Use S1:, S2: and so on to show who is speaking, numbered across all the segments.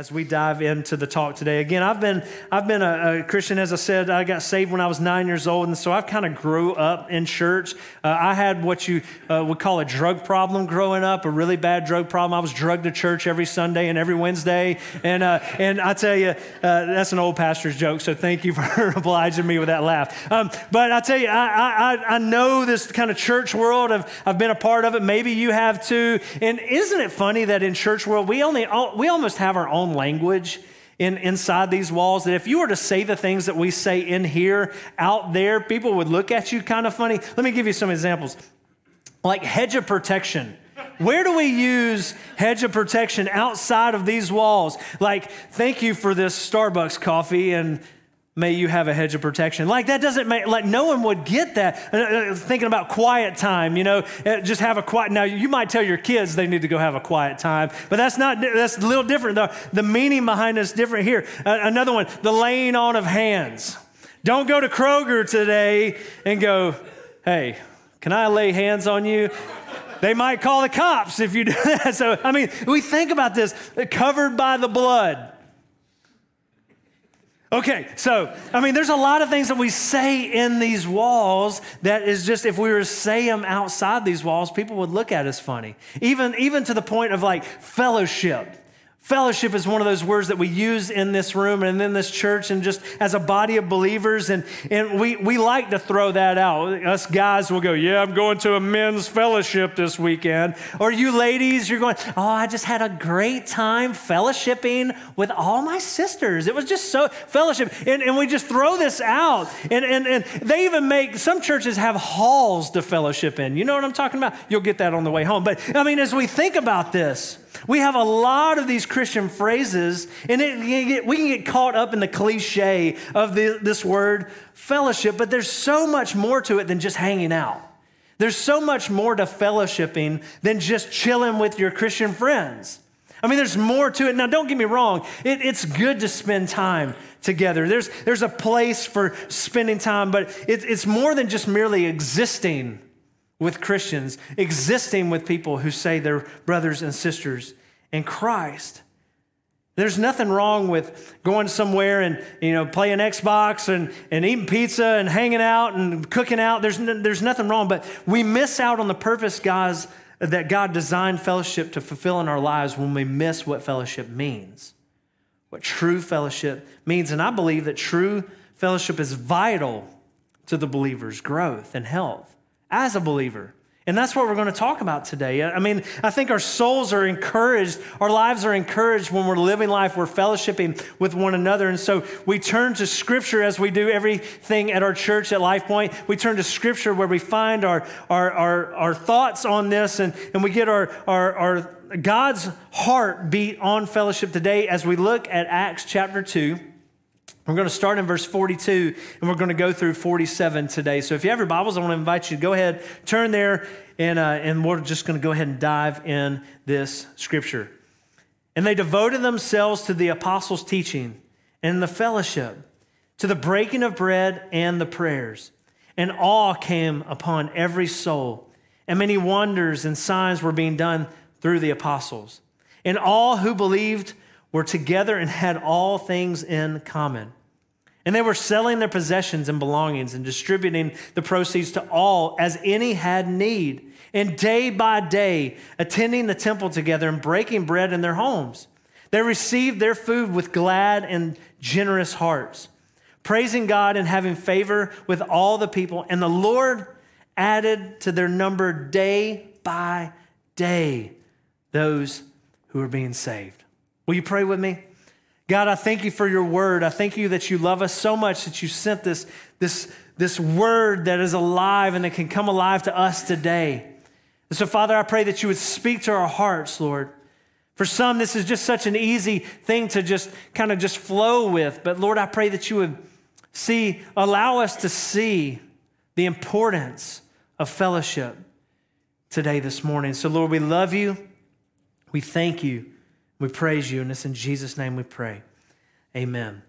S1: as we dive into the talk today. Again, I've been I've been a, a, Christian, as I said. I got saved when I was nine years old, and so I've kind of grew up in church. Uh, I had what you uh, would call a drug problem growing up, a really bad drug problem. I was drugged to church every Sunday and every Wednesday, and uh, and I tell you, uh, that's an old pastor's joke. So thank you for obliging me with that laugh. Um, but I tell you, I, I I know this kind of church world. I've I've been a part of it. Maybe you have too. And isn't it funny that in church world we only we almost have our own language in, inside these walls that if you were to say the things that we say in here out there, people would look at you kind of funny. Let me give you some examples. Like hedge of protection. Where do we use hedge of protection outside of these walls? Like, thank you for this Starbucks coffee and may you have a hedge of protection. Like that doesn't make, like no one would get that. Uh, uh, thinking about quiet time, you know, uh, just have a quiet, now you might tell your kids they need to go have a quiet time, but that's not, that's a little different. The, the meaning behind it's different here. Uh, another one, the laying on of hands. Don't go to Kroger today and go, hey, can I lay hands on you? They might call the cops if you do that. So, I mean, we think about this covered by the blood. Okay, so I mean, there's a lot of things that we say in these walls that is just if we were to say them outside these walls, people would look at us funny. Even even to the point of like fellowship. Fellowship is one of those words that we use in this room and in this church and just as a body of believers. And, and we, we like to throw that out. Us guys will go, Yeah, I'm going to a men's fellowship this weekend. Or you ladies, you're going, Oh, I just had a great time fellowshipping with all my sisters. It was just so fellowship. And, and we just throw this out. And, and, and they even make, some churches have halls to fellowship in. You know what I'm talking about? You'll get that on the way home. But I mean, as we think about this, we have a lot of these Christian phrases, and it, we can get caught up in the cliche of the, this word fellowship, but there's so much more to it than just hanging out. There's so much more to fellowshipping than just chilling with your Christian friends. I mean, there's more to it. Now, don't get me wrong, it, it's good to spend time together. There's, there's a place for spending time, but it, it's more than just merely existing with Christians, existing with people who say they're brothers and sisters in Christ. There's nothing wrong with going somewhere and you know playing Xbox and, and eating pizza and hanging out and cooking out. There's, there's nothing wrong, but we miss out on the purpose God's, that God designed fellowship to fulfill in our lives when we miss what fellowship means, what true fellowship means. And I believe that true fellowship is vital to the believer's growth and health as a believer. And that's what we're going to talk about today. I mean, I think our souls are encouraged, our lives are encouraged when we're living life, we're fellowshipping with one another. And so we turn to Scripture as we do everything at our church at Life Point. We turn to Scripture where we find our, our, our, our thoughts on this and, and we get our, our, our God's heart beat on fellowship today as we look at Acts chapter 2. We're going to start in verse 42 and we're going to go through 47 today. So if you have your Bibles, I want to invite you to go ahead, turn there, and, uh, and we're just going to go ahead and dive in this scripture. And they devoted themselves to the apostles' teaching and the fellowship, to the breaking of bread and the prayers. And awe came upon every soul, and many wonders and signs were being done through the apostles. And all who believed were together and had all things in common and they were selling their possessions and belongings and distributing the proceeds to all as any had need. And day by day, attending the temple together and breaking bread in their homes. They received their food with glad and generous hearts, praising God and having favor with all the people. And the Lord added to their number day by day those who were being saved. Will you pray with me? God, I thank you for your word. I thank you that you love us so much that you sent this, this, this word that is alive and that can come alive to us today. And so, Father, I pray that you would speak to our hearts, Lord. For some, this is just such an easy thing to just kind of just flow with. But Lord, I pray that you would see, allow us to see the importance of fellowship today, this morning. So, Lord, we love you. We thank you. We praise you, and it's in Jesus' name we pray. Amen.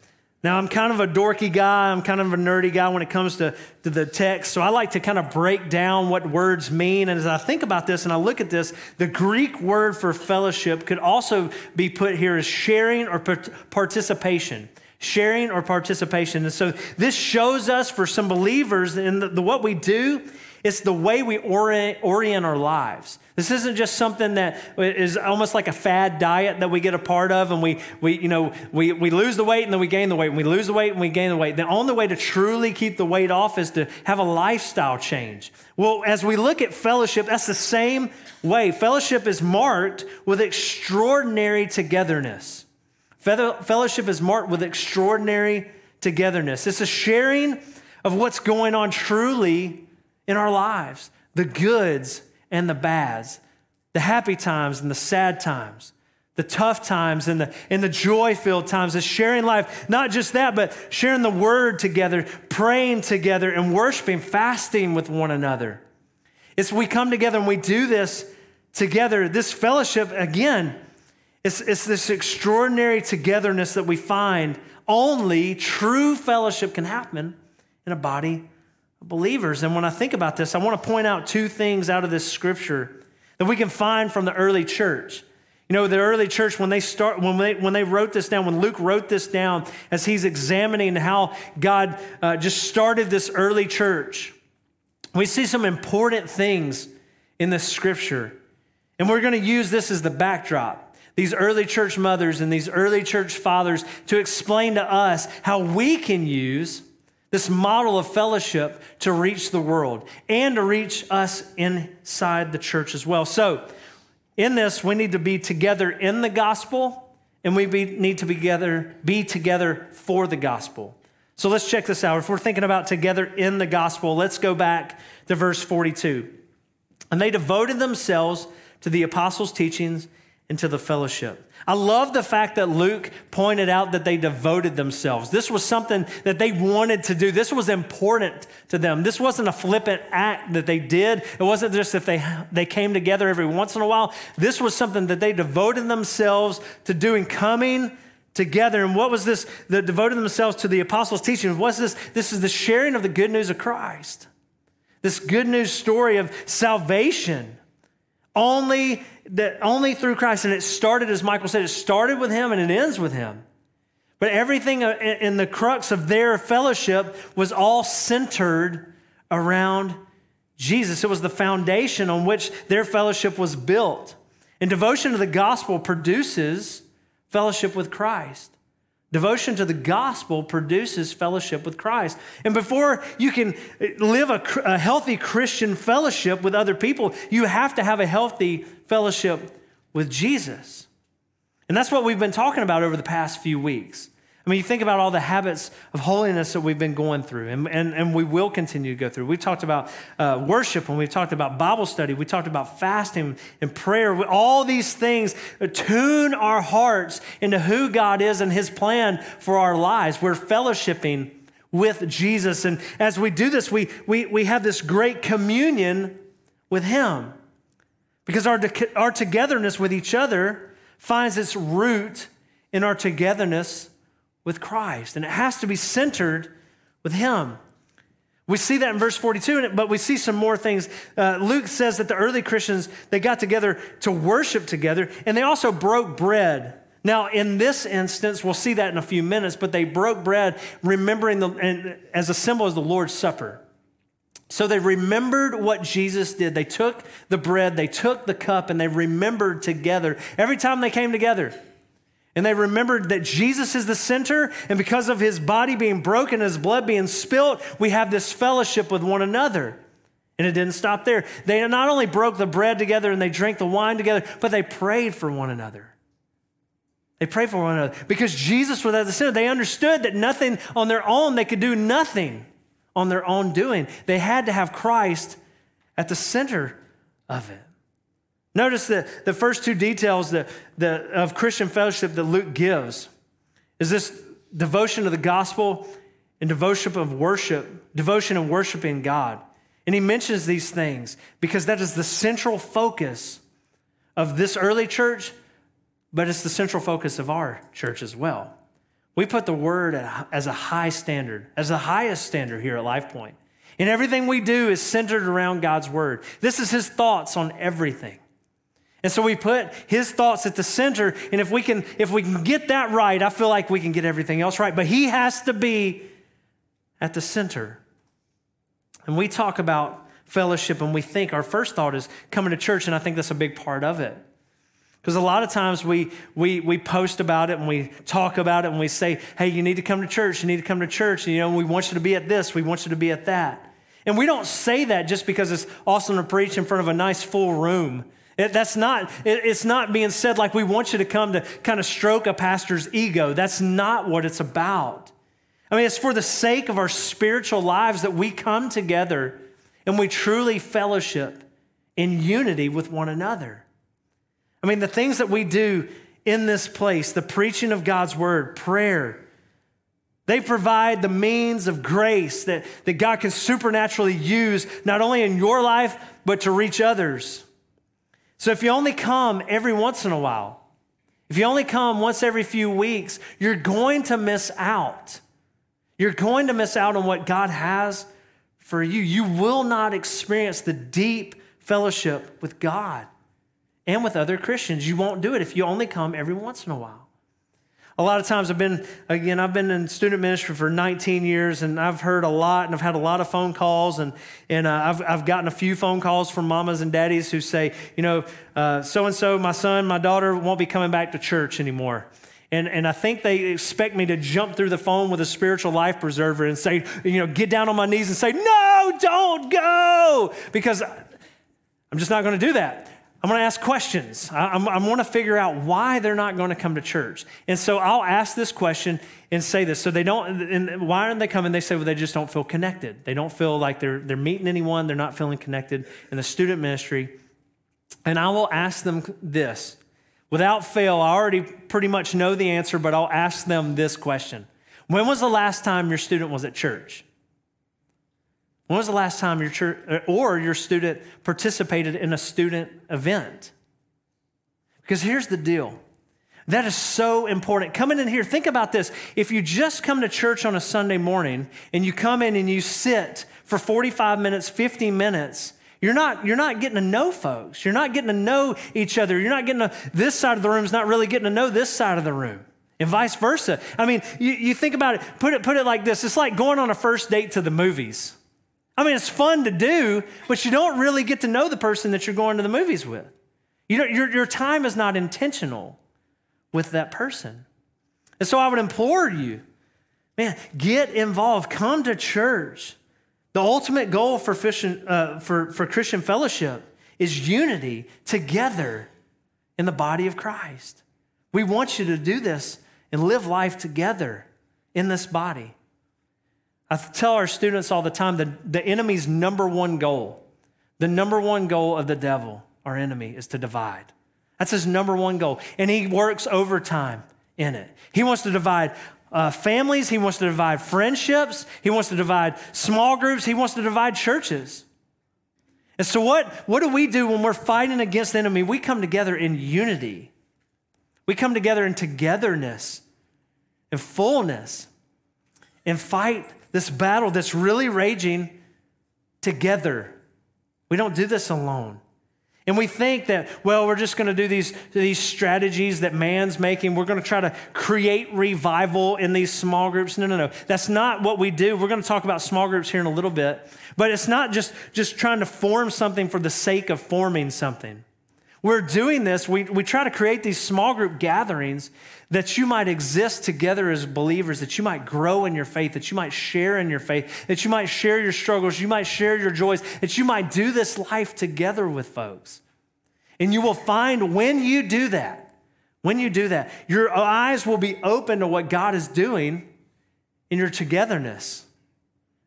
S1: Now, I'm kind of a dorky guy. I'm kind of a nerdy guy when it comes to, to the text. So I like to kind of break down what words mean. And as I think about this and I look at this, the Greek word for fellowship could also be put here as sharing or participation. Sharing or participation. And so this shows us for some believers in the, the what we do it's the way we orient, orient our lives. This isn't just something that is almost like a fad diet that we get a part of and we, we, you know, we, we lose the weight and then we gain the weight. And we lose the weight and we gain the weight. The only way to truly keep the weight off is to have a lifestyle change. Well, as we look at fellowship, that's the same way. Fellowship is marked with extraordinary togetherness. Fellowship is marked with extraordinary togetherness. It's a sharing of what's going on truly in our lives the goods and the bads, the happy times and the sad times, the tough times and the, and the joy filled times, the sharing life. Not just that, but sharing the word together, praying together, and worshiping, fasting with one another. It's we come together and we do this together. This fellowship, again, it's, it's this extraordinary togetherness that we find only true fellowship can happen in a body believers. And when I think about this, I want to point out two things out of this scripture that we can find from the early church. You know, the early church, when they start, when they, when they wrote this down, when Luke wrote this down, as he's examining how God uh, just started this early church, we see some important things in this scripture. And we're going to use this as the backdrop. These early church mothers and these early church fathers to explain to us how we can use this model of fellowship to reach the world and to reach us inside the church as well. So, in this, we need to be together in the gospel and we be, need to be together, be together for the gospel. So let's check this out. If we're thinking about together in the gospel, let's go back to verse 42. And they devoted themselves to the apostles' teachings and to the fellowship I love the fact that Luke pointed out that they devoted themselves. This was something that they wanted to do. This was important to them. This wasn't a flippant act that they did. It wasn't just if they, they came together every once in a while. This was something that they devoted themselves to doing, coming together. And what was this? That devoted themselves to the apostles' teaching. What's this? This is the sharing of the good news of Christ. This good news story of salvation. Only that only through Christ, and it started, as Michael said, it started with him and it ends with him. But everything in the crux of their fellowship was all centered around Jesus. It was the foundation on which their fellowship was built. And devotion to the gospel produces fellowship with Christ. Devotion to the gospel produces fellowship with Christ. And before you can live a, a, healthy Christian fellowship with other people, you have to have a healthy fellowship with Jesus. And that's what we've been talking about over the past few weeks. I mean, you think about all the habits of holiness that we've been going through, and, and, and we will continue to go through. We talked about uh, worship, and we've talked about Bible study, we talked about fasting and prayer. All these things tune our hearts into who God is and His plan for our lives. We're fellowshipping with Jesus. And as we do this, we, we, we have this great communion with Him because our, our togetherness with each other finds its root in our togetherness with Christ, and it has to be centered with Him. We see that in verse 42, but we see some more things. Uh, Luke says that the early Christians, they got together to worship together, and they also broke bread. Now, in this instance, we'll see that in a few minutes, but they broke bread, remembering the, and as a symbol of the Lord's Supper. So they remembered what Jesus did. They took the bread, they took the cup, and they remembered together. Every time they came together, and they remembered that Jesus is the center, and because of his body being broken, his blood being spilt, we have this fellowship with one another. And it didn't stop there. They not only broke the bread together and they drank the wine together, but they prayed for one another. They prayed for one another because Jesus was at the center. They understood that nothing on their own, they could do nothing on their own doing. They had to have Christ at the center of it. Notice that the first two details that, of Christian fellowship that Luke gives is this devotion to the gospel and devotion of worship, devotion and worshiping God. And he mentions these things because that is the central focus of this early church, but it's the central focus of our church as well. We put the word as a high standard, as the highest standard here at LifePoint. And everything we do is centered around God's word. This is his thoughts on everything. And so we put his thoughts at the center, and if we can if we can get that right, I feel like we can get everything else right. But he has to be at the center. And we talk about fellowship and we think our first thought is coming to church, and I think that's a big part of it. Because a lot of times we, we, we post about it and we talk about it and we say, hey, you need to come to church, you need to come to church, and, you know, we want you to be at this, we want you to be at that. And we don't say that just because it's awesome to preach in front of a nice full room. It, that's not, it, it's not being said like we want you to come to kind of stroke a pastor's ego. That's not what it's about. I mean, it's for the sake of our spiritual lives that we come together and we truly fellowship in unity with one another. I mean, the things that we do in this place, the preaching of God's word, prayer, they provide the means of grace that, that God can supernaturally use not only in your life, but to reach others. So if you only come every once in a while, if you only come once every few weeks, you're going to miss out. You're going to miss out on what God has for you. You will not experience the deep fellowship with God and with other Christians. You won't do it if you only come every once in a while. A lot of times I've been, again, I've been in student ministry for 19 years and I've heard a lot and I've had a lot of phone calls and, and uh, I've, I've gotten a few phone calls from mamas and daddies who say, you know, so and so, my son, my daughter won't be coming back to church anymore. And, and I think they expect me to jump through the phone with a spiritual life preserver and say, you know, get down on my knees and say, no, don't go. Because I'm just not going to do that. I'm going to ask questions. I, I'm, I'm going to figure out why they're not going to come to church. And so I'll ask this question and say this. So they don't, and why aren't they coming? They say, well, they just don't feel connected. They don't feel like they're, they're meeting anyone. They're not feeling connected in the student ministry. And I will ask them this. Without fail, I already pretty much know the answer, but I'll ask them this question When was the last time your student was at church? When was the last time your church uh, or your student participated in a student event? Because here's the deal. That is so important. Coming in here, think about this. If you just come to church on a Sunday morning and you come in and you sit for 45 minutes, 50 minutes, you're not, you're not getting to know folks. You're not getting to know each other. You're not getting to, this side of the room is not really getting to know this side of the room. And vice versa. I mean, you, you think about it, put it, put it like this. It's like going on a first date to the movies. I mean, it's fun to do, but you don't really get to know the person that you're going to the movies with. You your, your time is not intentional with that person. And so I would implore you, man, get involved, come to church. The ultimate goal for, fishing, uh, for, for Christian fellowship is unity together in the body of Christ. We want you to do this and live life together in this body. I tell our students all the time that the enemy's number one goal, the number one goal of the devil, our enemy, is to divide. That's his number one goal. And he works overtime in it. He wants to divide uh, families, he wants to divide friendships, he wants to divide small groups, he wants to divide churches. And so, what, what do we do when we're fighting against the enemy? We come together in unity, we come together in togetherness, in fullness, and fight this battle that's really raging together. We don't do this alone. And we think that, well, we're just going to do these, these strategies that man's making. We're going to try to create revival in these small groups. No, no, no. That's not what we do. We're going to talk about small groups here in a little bit. But it's not just, just trying to form something for the sake of forming something. We're doing this, we, we try to create these small group gatherings that you might exist together as believers, that you might grow in your faith, that you might share in your faith, that you might share your struggles, you might share your joys, that you might do this life together with folks. And you will find when you do that, when you do that, your eyes will be open to what God is doing in your togetherness.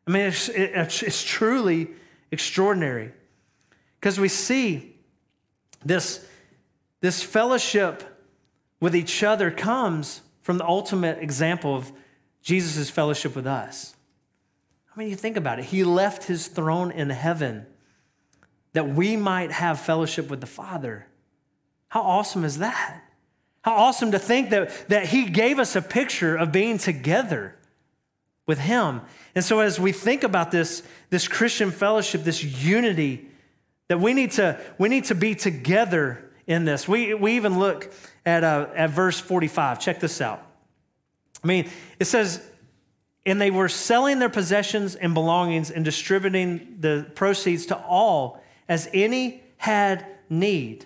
S1: I mean, it's, it's, it's truly extraordinary because we see this, this fellowship with each other comes from the ultimate example of Jesus' fellowship with us. I mean, you think about it. He left his throne in heaven that we might have fellowship with the Father. How awesome is that? How awesome to think that, that He gave us a picture of being together with Him. And so, as we think about this, this Christian fellowship, this unity, that we need to, we need to be together in this. We, we even look at, uh, at verse 45. Check this out. I mean, it says, and they were selling their possessions and belongings and distributing the proceeds to all as any had need.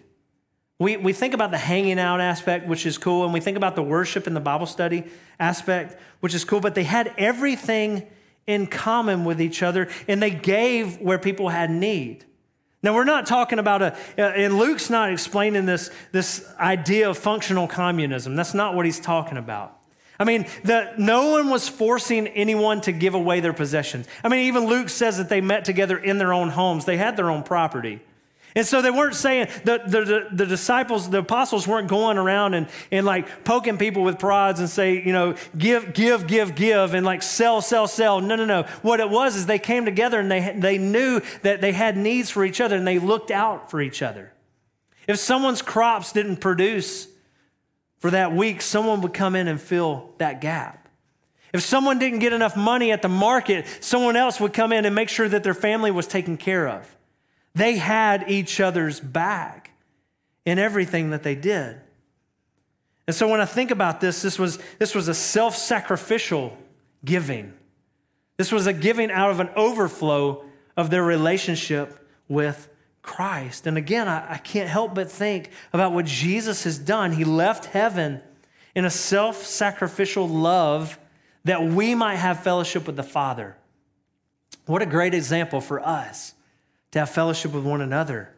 S1: We, we think about the hanging out aspect, which is cool, and we think about the worship and the Bible study aspect, which is cool, but they had everything in common with each other, and they gave where people had need. Now, we're not talking about a, uh, and Luke's not explaining this, this idea of functional communism. That's not what he's talking about. I mean, the, no one was forcing anyone to give away their possessions. I mean, even Luke says that they met together in their own homes, they had their own property. And so they weren't saying, the, the, the, disciples, the apostles weren't going around and, and like poking people with prods and say, you know, give, give, give, give, and like sell, sell, sell. No, no, no. What it was is they came together and they, they knew that they had needs for each other and they looked out for each other. If someone's crops didn't produce for that week, someone would come in and fill that gap. If someone didn't get enough money at the market, someone else would come in and make sure that their family was taken care of. They had each other's back in everything that they did. And so when I think about this, this was, this was a self sacrificial giving. This was a giving out of an overflow of their relationship with Christ. And again, I, I can't help but think about what Jesus has done. He left heaven in a self sacrificial love that we might have fellowship with the Father. What a great example for us to have fellowship with one another.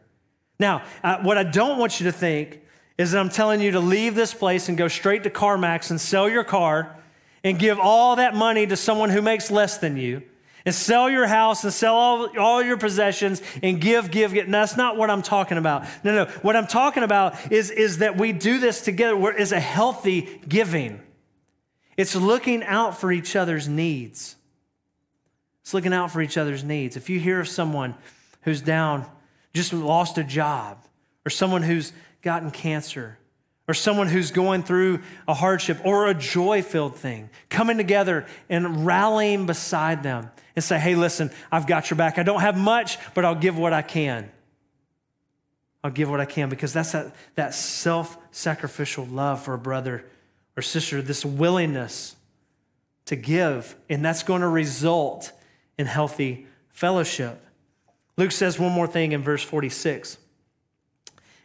S1: Now, uh, what I don't want you to think is that I'm telling you to leave this place and go straight to CarMax and sell your car and give all that money to someone who makes less than you and sell your house and sell all, all your possessions and give, give, give. that's not what I'm talking about. No, no. What I'm talking about is, is that we do this together where is a healthy giving. It's looking out for each other's needs. It's looking out for each other's needs. If you hear of someone who's down, just lost a job, or someone who's gotten cancer, or someone who's going through a hardship or a joy filled thing, coming together and rallying beside them and say, hey, listen, I've got your back. I don't have much, but I'll give what I can. I'll give what I can because that's that, that self sacrificial love for a brother or sister, this willingness to give, and that's going to result in healthy fellowship. Luke says one more thing in verse 46.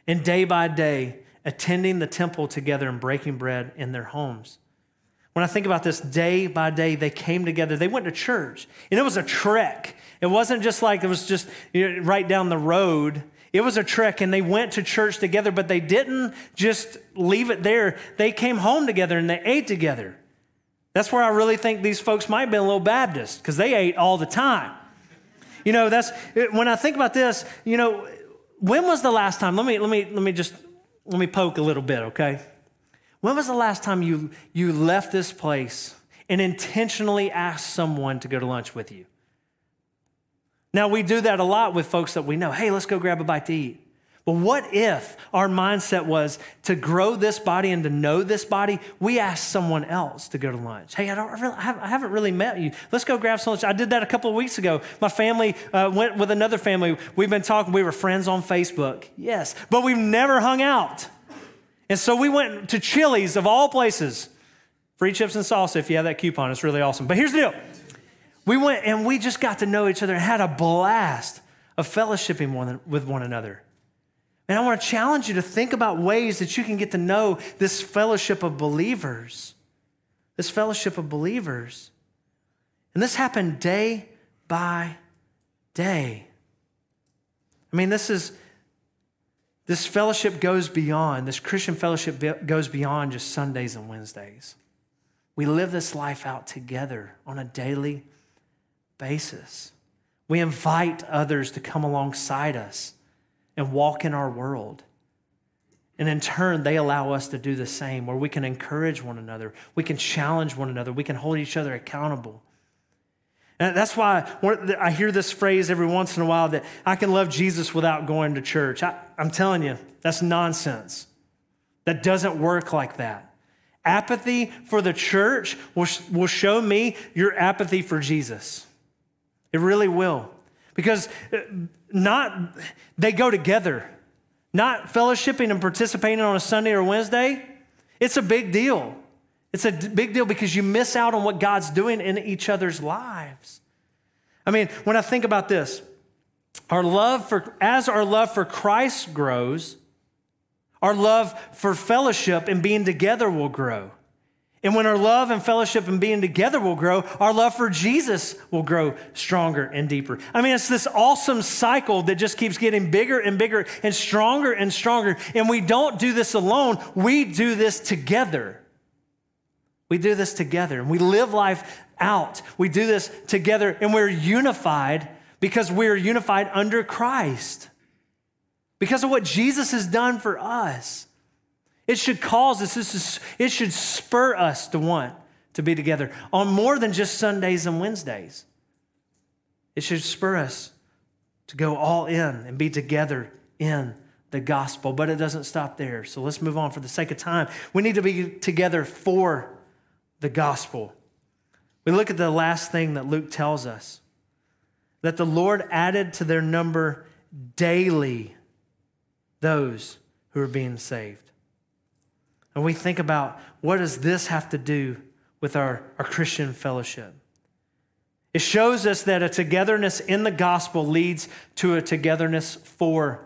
S1: And day by day, attending the temple together and breaking bread in their homes. When I think about this, day by day, they came together. They went to church, and it was a trek. It wasn't just like it was just you know, right down the road. It was a trek, and they went to church together, but they didn't just leave it there. They came home together and they ate together. That's where I really think these folks might have been a little Baptist, because they ate all the time. You know, that's when I think about this, you know, when was the last time? Let me let me let me just let me poke a little bit, okay? When was the last time you you left this place and intentionally asked someone to go to lunch with you? Now we do that a lot with folks that we know. Hey, let's go grab a bite to eat. But what if our mindset was to grow this body and to know this body? We asked someone else to go to lunch. Hey, I, don't really, I haven't really met you. Let's go grab some lunch. I did that a couple of weeks ago. My family uh, went with another family. We've been talking. We were friends on Facebook. Yes, but we've never hung out. And so we went to Chili's of all places. Free chips and salsa if you have that coupon. It's really awesome. But here's the deal. We went and we just got to know each other and had a blast of fellowshipping one, with one another. And I want to challenge you to think about ways that you can get to know this fellowship of believers. This fellowship of believers. And this happened day by day. I mean, this is, this fellowship goes beyond, this Christian fellowship goes beyond just Sundays and Wednesdays. We live this life out together on a daily basis. We invite others to come alongside us and walk in our world. And in turn, they allow us to do the same, where we can encourage one another, we can challenge one another, we can hold each other accountable. And that's why I hear this phrase every once in a while that I can love Jesus without going to church. I, am telling you, that's nonsense. that doesn't work like that. Apathy for the church will, will show me your apathy for Jesus. It really will. Because uh, not they go together. Not fellowshipping and participating on a Sunday or Wednesday, it's a big deal. It's a big deal because you miss out on what God's doing in each other's lives. I mean, when I think about this, our love for as our love for Christ grows, our love for fellowship and being together will grow. And when our love and fellowship and being together will grow, our love for Jesus will grow stronger and deeper. I mean, it's this awesome cycle that just keeps getting bigger and bigger and stronger and stronger. And we don't do this alone, we do this together. We do this together and we live life out. We do this together and we're unified because we're unified under Christ because of what Jesus has done for us. It should cause us, it should spur us to want to be together on more than just Sundays and Wednesdays. It should spur us to go all in and be together in the gospel, but it doesn't stop there. So let's move on for the sake of time. We need to be together for the gospel. We look at the last thing that Luke tells us that the Lord added to their number daily those who are being saved. And we think about what does this have to do with our, our Christian fellowship? It shows us that a togetherness in the gospel leads to a togetherness for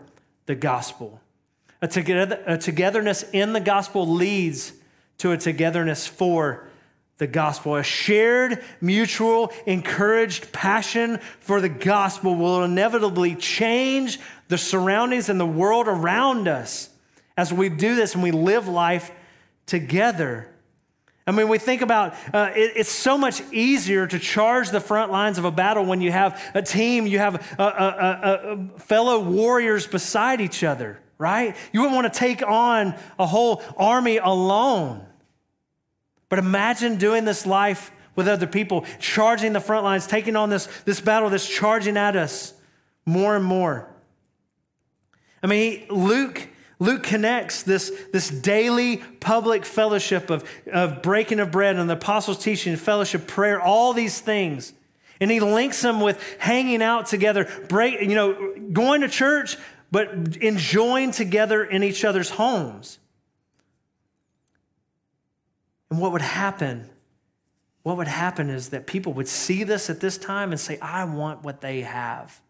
S1: the gospel. A, together, a togetherness in the gospel leads to a togetherness for the gospel. A shared, mutual, encouraged passion for the gospel will inevitably change the surroundings and the world around us as we do this and we live life together. I mean, we think about uh, it, it's so much easier to charge the front lines of a battle when you have a team, you have a, a, a, fellow warriors beside each other, right? You wouldn't want to take on a whole army alone. But imagine doing this life with other people, charging the front lines, taking on this, this battle that's charging at us more and more. I mean, Luke, Luke connects this, this daily public fellowship of, of breaking of bread and the apostles' teaching, fellowship, prayer, all these things. And he links them with hanging out together, break, you know, going to church, but enjoying together in each other's homes. And what would happen? What would happen is that people would see this at this time and say, I want what they have.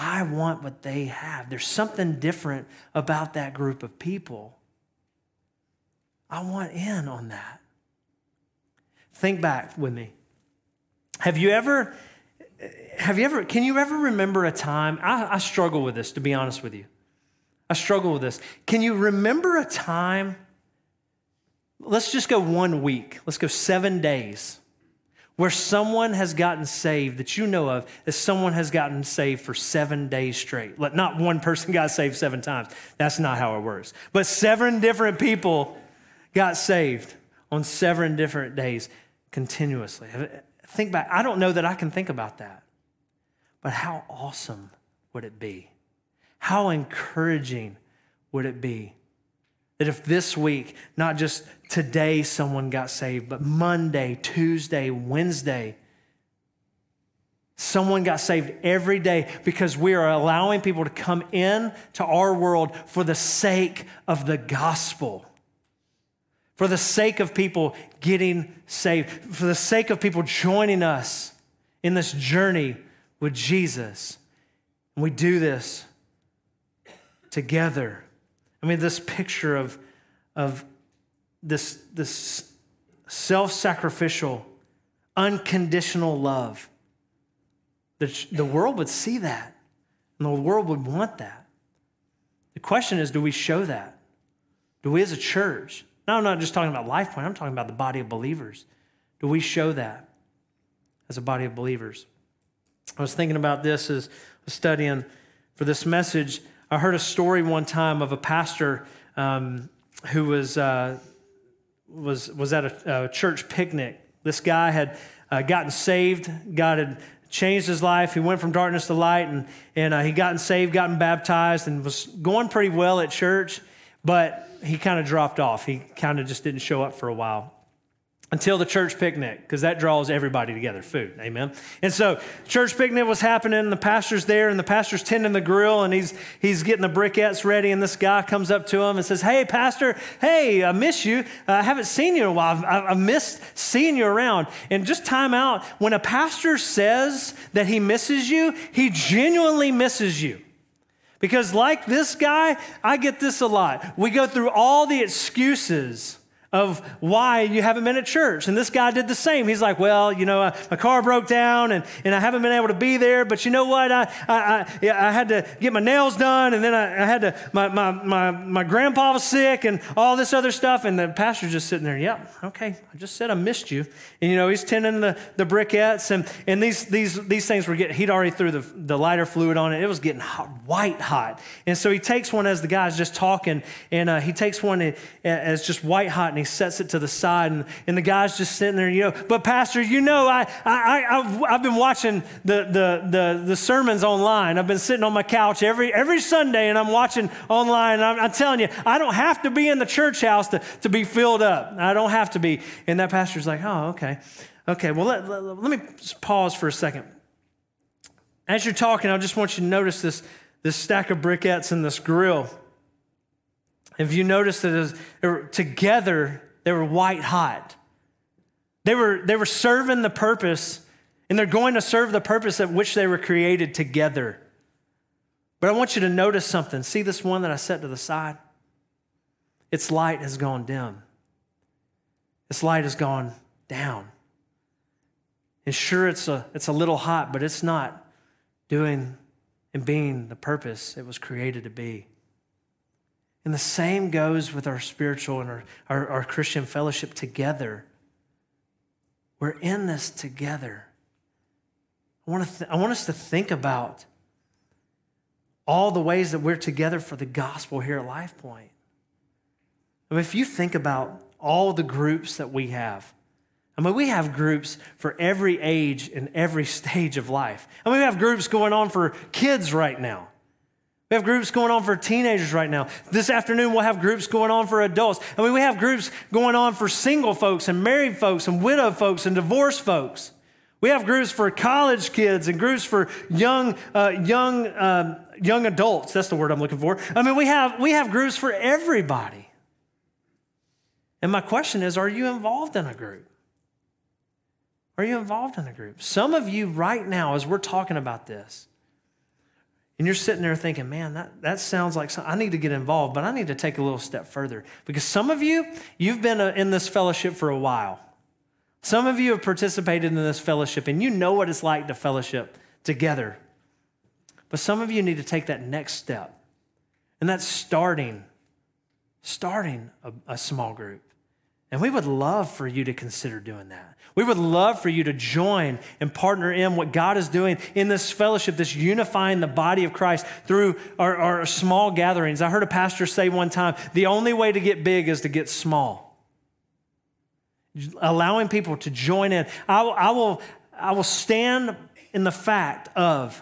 S1: I want what they have. There's something different about that group of people. I want in on that. Think back with me. Have you ever, have you ever, can you ever remember a time? I, I struggle with this, to be honest with you. I struggle with this. Can you remember a time let's just go one week, let's go seven days, where someone has gotten saved that you know of, that someone has gotten saved for seven days straight. Not one person got saved seven times. That's not how it works. But seven different people got saved on seven different days continuously. Think back. I don't know that I can think about that. But how awesome would it be? How encouraging would it be that if this week, not just today someone got saved, but Monday, Tuesday, Wednesday, someone got saved every day because we are allowing people to come in to our world for the sake of the gospel. For the sake of people getting saved, for the sake of people joining us in this journey with Jesus. And we do this together I mean, this picture of, of this, this self sacrificial, unconditional love. The, the world would see that, and the world would want that. The question is do we show that? Do we as a church? Now, I'm not just talking about Life Point, I'm talking about the body of believers. Do we show that as a body of believers? I was thinking about this as studying for this message. I heard a story one time of a pastor um, who was, uh, was, was at a, a, church picnic. This guy had uh, gotten saved, God had changed his life. He went from darkness to light, and, and uh, he gotten saved, gotten baptized, and was going pretty well at church. but he kind of dropped off. He kind of just didn't show up for a while until the church picnic because that draws everybody together food amen? And so church picnic was happening the pastor's there and the pastor's tending the grill and he's he's getting the briquettes ready and this guy comes up to him and says hey pastor hey i miss you. Uh, I haven't seen you in a while. I've missed seeing you around. And just time out when a pastor says that he misses you he genuinely misses you. Because like this guy i get this a lot. We go through all the excuses of why you haven't been at church. And this guy did the same. He's like, Well, you know, my car broke down and, and I haven't been able to be there, but you know what? I, I, I, I had to get my nails done and then I, I, had to, my, my, my, my grandpa was sick and all this other stuff. And the pastor's just sitting there, Yep, okay, I just said I missed you. And, you know, he's tending the, the briquettes and, and these, these, these things were getting, he'd already threw the, the lighter fluid on it. It was getting hot, white hot. And so he takes one as the guy's just talking and uh, he takes one as just white hot and he sets it to the side, and, and the guy's just sitting there, you know, but Pastor, you know, I, I, I've, I've been watching the, the, the, the sermons online. I've been sitting on my couch every, every Sunday, and I'm watching online. I'm, I'm, telling you, I don't have to be in the church house to, to be filled up. I don't have to be. And that pastor's like, oh, okay. Okay, well, let, let, let me pause for a second. As you're talking, I just want you to notice this, this stack of briquettes and this grill. If you notice that er, together, they were white hot. They were, they were serving the purpose, and they're going to serve the purpose at which they were created together. But I want you to notice something. See this one that I set to the side? Its light has gone dim. Its light has gone down. And sure, it's a, it's a little hot, but it's not doing and being the purpose it was created to be. And the same goes with our spiritual and our, our, our Christian fellowship together. We're in this together. I want, to th- I want us to think about all the ways that we're together for the gospel here at Life Point. I mean, if you think about all the groups that we have, I mean, we have groups for every age and every stage of life. I mean, we have groups going on for kids right now. We have groups going on for teenagers right now. This afternoon, we'll have groups going on for adults. I mean, we have groups going on for single folks and married folks and widow folks and divorced folks. We have groups for college kids and groups for young, uh, young, um, young adults. That's the word I'm looking for. I mean, we have, we have groups for everybody. And my question is are you involved in a group? Are you involved in a group? Some of you, right now, as we're talking about this, and you're sitting there thinking, man, that, that sounds like I need to get involved, but I need to take a little step further. Because some of you, you've been uh, in this fellowship for a while. Some of you have participated in this fellowship and you know what it's like to fellowship together. But some of you need to take that next step. And that's starting, starting a, a small group. And we would love for you to consider doing that. We would love for you to join and partner in what God is doing in this fellowship, this unifying the body of Christ through our, our small gatherings. I heard a pastor say one time the only way to get big is to get small. Allowing people to join in. I, I, will, I will stand in the fact of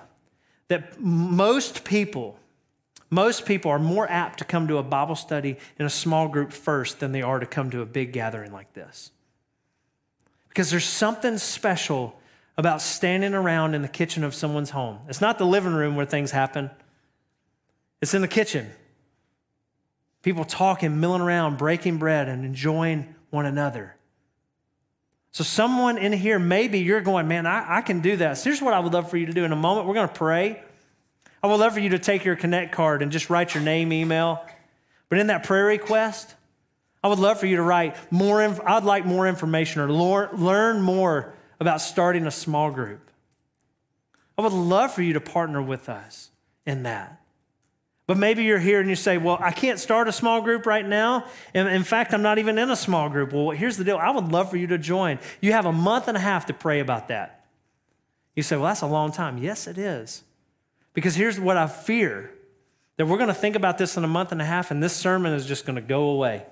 S1: that most people most people are more apt to come to a Bible study in a small group first than they are to come to a big gathering like this. Because there's something special about standing around in the kitchen of someone's home. It's not the living room where things happen, it's in the kitchen. People talking, milling around, breaking bread, and enjoying one another. So, someone in here, maybe you're going, man, I, I can do that. So here's what I would love for you to do. In a moment, we're going to pray. I would love for you to take your Connect card and just write your name, email. But in that prayer request, I would love for you to write more. I'd like more information or learn more about starting a small group. I would love for you to partner with us in that. But maybe you're here and you say, Well, I can't start a small group right now. And in fact, I'm not even in a small group. Well, here's the deal I would love for you to join. You have a month and a half to pray about that. You say, Well, that's a long time. Yes, it is. Because here's what I fear that we're going to think about this in a month and a half, and this sermon is just going to go away.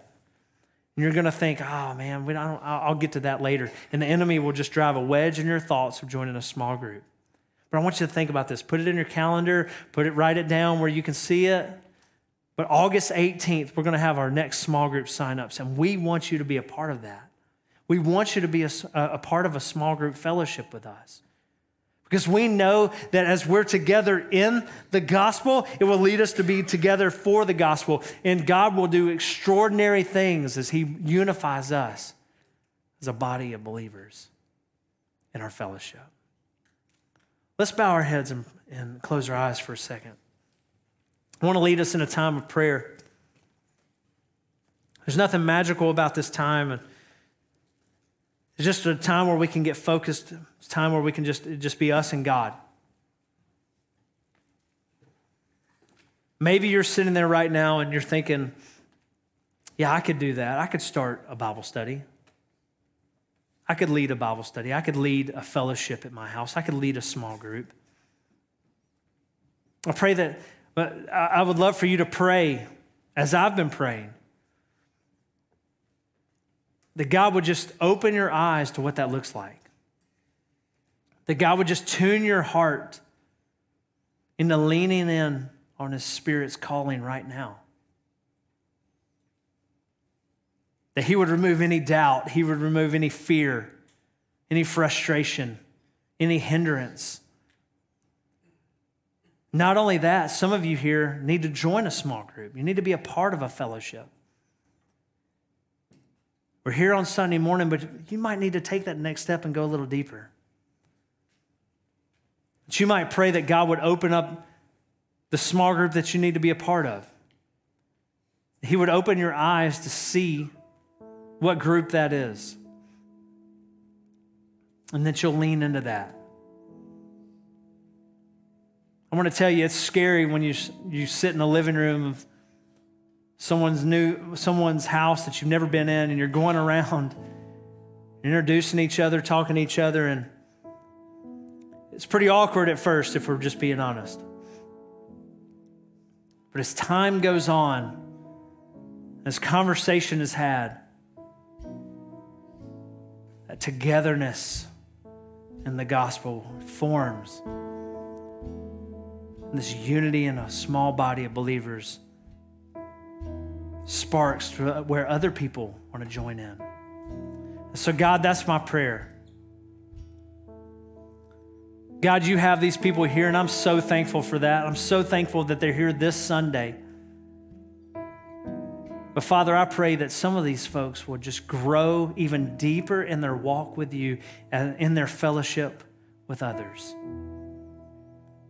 S1: And you're going to think, oh man, we don't, I'll get to that later. And the enemy will just drive a wedge in your thoughts of joining a small group. But I want you to think about this. Put it in your calendar, put it, write it down where you can see it. But August 18th, we're going to have our next small group signups, and we want you to be a part of that. We want you to be a, a part of a small group fellowship with us. Because we know that as we're together in the gospel, it will lead us to be together for the gospel. And God will do extraordinary things as He unifies us as a body of believers in our fellowship. Let's bow our heads and, and close our eyes for a second. I want to lead us in a time of prayer. There's nothing magical about this time. And it's just a time where we can get focused. It's a time where we can just, just be us and God. Maybe you're sitting there right now and you're thinking, yeah, I could do that. I could start a Bible study. I could lead a Bible study. I could lead a fellowship at my house. I could lead a small group. I pray that, but I would love for you to pray as I've been praying. That God would just open your eyes to what that looks like. That God would just tune your heart into leaning in on His Spirit's calling right now. That He would remove any doubt, He would remove any fear, any frustration, any hindrance. Not only that, some of you here need to join a small group. You need to be a part of a fellowship. We're here on Sunday morning, but you might need to take that next step and go a little deeper. That you might pray that God would open up the small group that you need to be a part of. He would open your eyes to see what group that is. And that you'll lean into that. I want to tell you, it's scary when you, you sit in the living room of someone's new someone's house that you've never been in and you're going around introducing each other talking to each other and it's pretty awkward at first if we're just being honest. But as time goes on as conversation is had that togetherness in the gospel forms this unity in a small body of believers sparks where other people want to join in. So, God, that's my prayer. God, you have these people here, and I'm so thankful for that. I'm so thankful that they're here this Sunday. But Father, I pray that some of these folks will just grow even deeper in their walk with you and in their fellowship with others.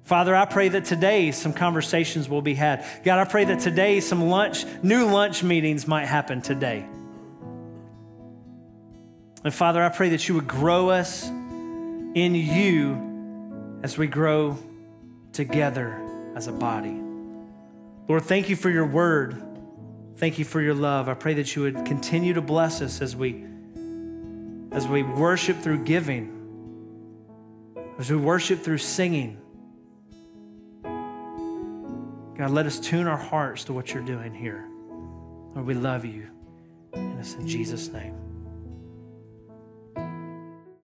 S1: Father, I pray that today some conversations will be had. God, I pray that today some lunch, new lunch meetings might happen today. And Father, I pray that you would grow us in you as we grow together as a body. Lord, thank you for your word. Thank you for your love. I pray that you would continue to bless us as we as we worship through giving, as we worship through singing God, let us tune our hearts to what you're doing here. Lord, we love you. And it's in Jesus' name.